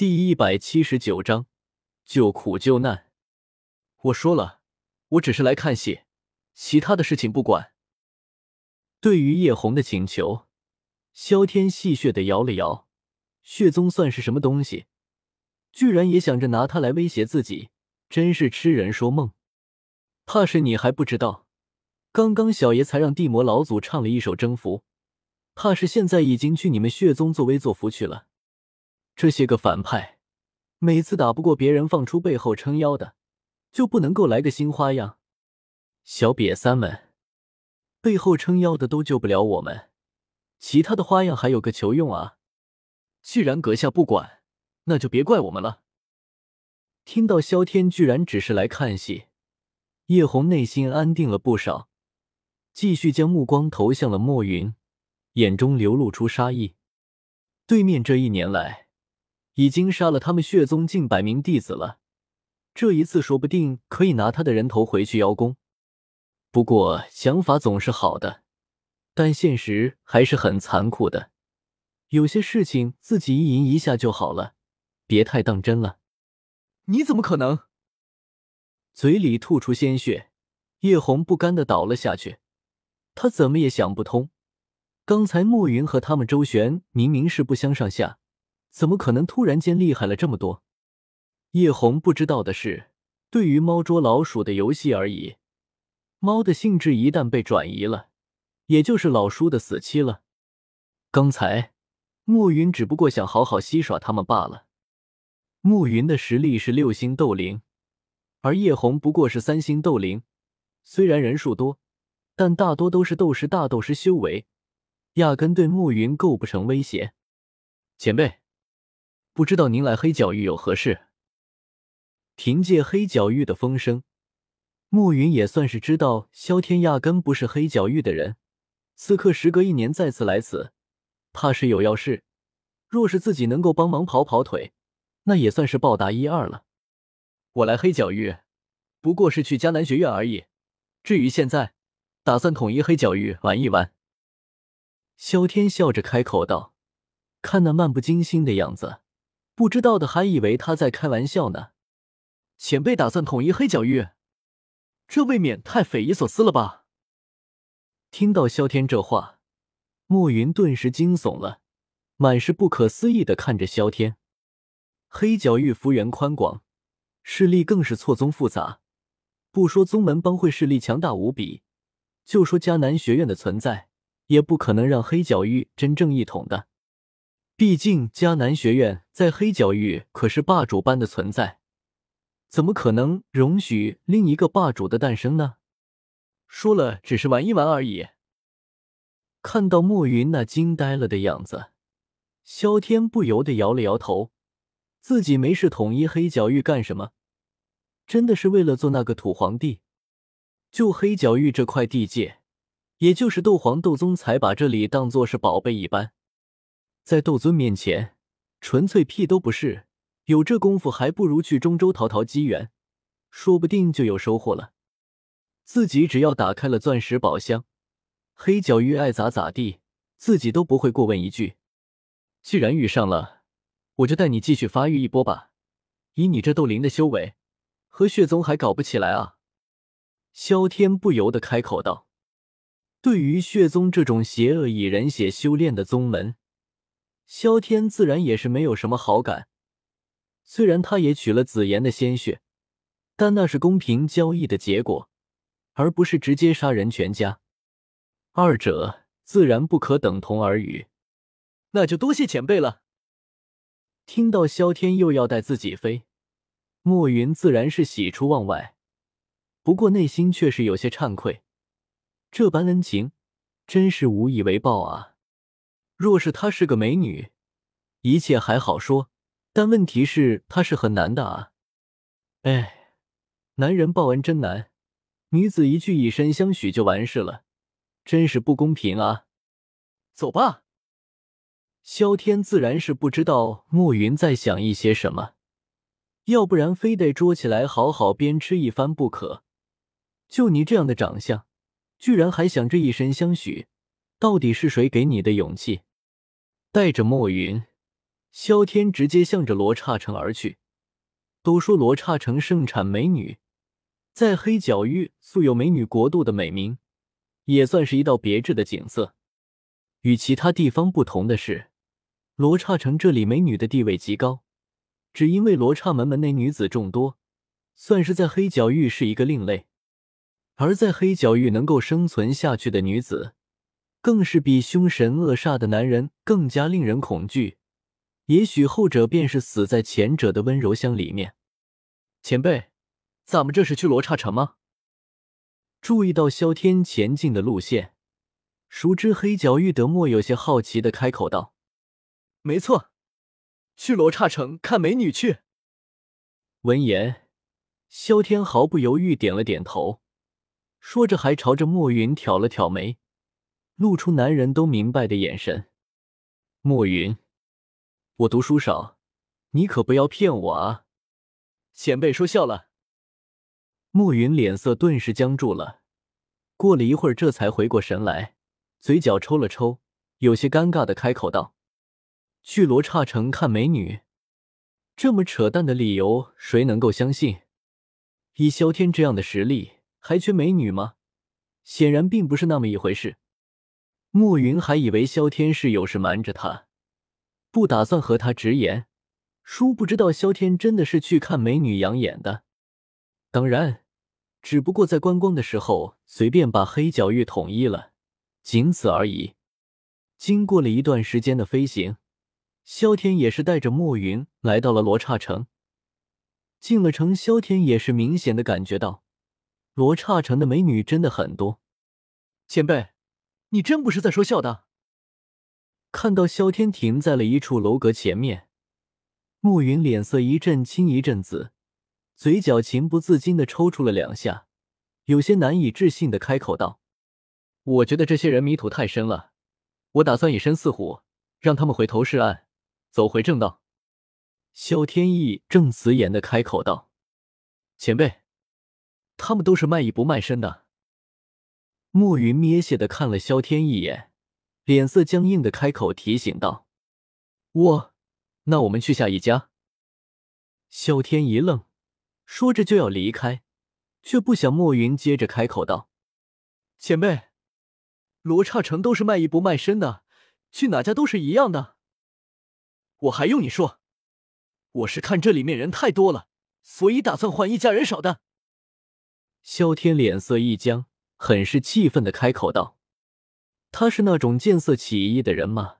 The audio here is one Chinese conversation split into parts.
第一百七十九章救苦救难。我说了，我只是来看戏，其他的事情不管。对于叶红的请求，萧天戏谑的摇了摇。血宗算是什么东西？居然也想着拿他来威胁自己，真是痴人说梦。怕是你还不知道，刚刚小爷才让地魔老祖唱了一首征服，怕是现在已经去你们血宗作威作福去了。这些个反派，每次打不过别人，放出背后撑腰的，就不能够来个新花样？小瘪三们，背后撑腰的都救不了我们，其他的花样还有个球用啊！既然阁下不管，那就别怪我们了。听到萧天居然只是来看戏，叶红内心安定了不少，继续将目光投向了莫云，眼中流露出杀意。对面这一年来。已经杀了他们血宗近百名弟子了，这一次说不定可以拿他的人头回去邀功。不过想法总是好的，但现实还是很残酷的。有些事情自己意淫一下就好了，别太当真了。你怎么可能？嘴里吐出鲜血，叶红不甘的倒了下去。他怎么也想不通，刚才莫云和他们周旋明明是不相上下。怎么可能突然间厉害了这么多？叶红不知道的是，对于猫捉老鼠的游戏而已，猫的性质一旦被转移了，也就是老叔的死期了。刚才暮云只不过想好好戏耍他们罢了。暮云的实力是六星斗灵，而叶红不过是三星斗灵，虽然人数多，但大多都是斗师、大斗师修为，压根对暮云构不成威胁。前辈。不知道您来黑角域有何事？凭借黑角域的风声，暮云也算是知道萧天压根不是黑角域的人。此刻时隔一年再次来此，怕是有要事。若是自己能够帮忙跑跑腿，那也算是报答一二了。我来黑角域，不过是去迦南学院而已。至于现在，打算统一黑角域玩一玩。萧天笑着开口道，看那漫不经心的样子。不知道的还以为他在开玩笑呢。前辈打算统一黑角域，这未免太匪夷所思了吧？听到萧天这话，莫云顿时惊悚了，满是不可思议的看着萧天。黑角域幅员宽广，势力更是错综复杂。不说宗门帮会势力强大无比，就说迦南学院的存在，也不可能让黑角域真正一统的。毕竟迦南学院在黑角域可是霸主般的存在，怎么可能容许另一个霸主的诞生呢？说了只是玩一玩而已。看到莫云那惊呆了的样子，萧天不由得摇了摇头。自己没事统一黑角域干什么？真的是为了做那个土皇帝？就黑角域这块地界，也就是斗皇斗宗才把这里当做是宝贝一般。在斗尊面前，纯粹屁都不是。有这功夫，还不如去中州淘淘机缘，说不定就有收获了。自己只要打开了钻石宝箱，黑角域爱咋咋地，自己都不会过问一句。既然遇上了，我就带你继续发育一波吧。以你这斗灵的修为，和血宗还搞不起来啊？萧天不由得开口道：“对于血宗这种邪恶以人血修炼的宗门。”萧天自然也是没有什么好感，虽然他也取了紫妍的鲜血，但那是公平交易的结果，而不是直接杀人全家，二者自然不可等同而语。那就多谢前辈了。听到萧天又要带自己飞，莫云自然是喜出望外，不过内心却是有些惭愧，这般恩情真是无以为报啊。若是她是个美女，一切还好说，但问题是她是很难的啊！哎，男人报恩真难，女子一句以身相许就完事了，真是不公平啊！走吧。萧天自然是不知道暮云在想一些什么，要不然非得捉起来好好鞭笞一番不可。就你这样的长相，居然还想着以身相许，到底是谁给你的勇气？带着墨云，萧天直接向着罗刹城而去。都说罗刹城盛产美女，在黑角域素有“美女国度”的美名，也算是一道别致的景色。与其他地方不同的是，罗刹城这里美女的地位极高，只因为罗刹门门内女子众多，算是在黑角域是一个另类。而在黑角域能够生存下去的女子，更是比凶神恶煞的男人更加令人恐惧。也许后者便是死在前者的温柔乡里面。前辈，咱们这是去罗刹城吗？注意到萧天前进的路线，熟知黑角玉德莫有些好奇的开口道：“没错，去罗刹城看美女去。”闻言，萧天毫不犹豫点了点头，说着还朝着莫云挑了挑眉，露出男人都明白的眼神。莫云。我读书少，你可不要骗我啊！前辈说笑了。暮云脸色顿时僵住了，过了一会儿，这才回过神来，嘴角抽了抽，有些尴尬的开口道：“去罗刹城看美女，这么扯淡的理由，谁能够相信？以萧天这样的实力，还缺美女吗？显然并不是那么一回事。”暮云还以为萧天是有事瞒着他。不打算和他直言，殊不知道萧天真的是去看美女养眼的。当然，只不过在观光的时候随便把黑角域统一了，仅此而已。经过了一段时间的飞行，萧天也是带着墨云来到了罗刹城。进了城，萧天也是明显的感觉到，罗刹城的美女真的很多。前辈，你真不是在说笑的？看到萧天停在了一处楼阁前面，暮云脸色一阵青一阵紫，嘴角情不自禁的抽搐了两下，有些难以置信的开口道：“我觉得这些人迷途太深了，我打算以身饲虎，让他们回头是岸，走回正道。”萧天意正辞严的开口道：“前辈，他们都是卖艺不卖身的。”暮云蔑视的看了萧天一眼。脸色僵硬的开口提醒道：“我，那我们去下一家。”萧天一愣，说着就要离开，却不想莫云接着开口道：“前辈，罗刹城都是卖艺不卖身的，去哪家都是一样的。我还用你说？我是看这里面人太多了，所以打算换一家人少的。”萧天脸色一僵，很是气愤的开口道。他是那种见色起意的人吗？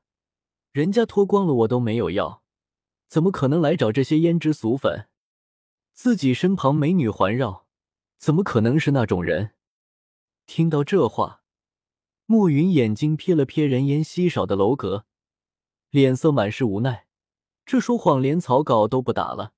人家脱光了我都没有要，怎么可能来找这些胭脂俗粉？自己身旁美女环绕，怎么可能是那种人？听到这话，暮云眼睛瞥了瞥人烟稀少的楼阁，脸色满是无奈。这说谎连草稿都不打了，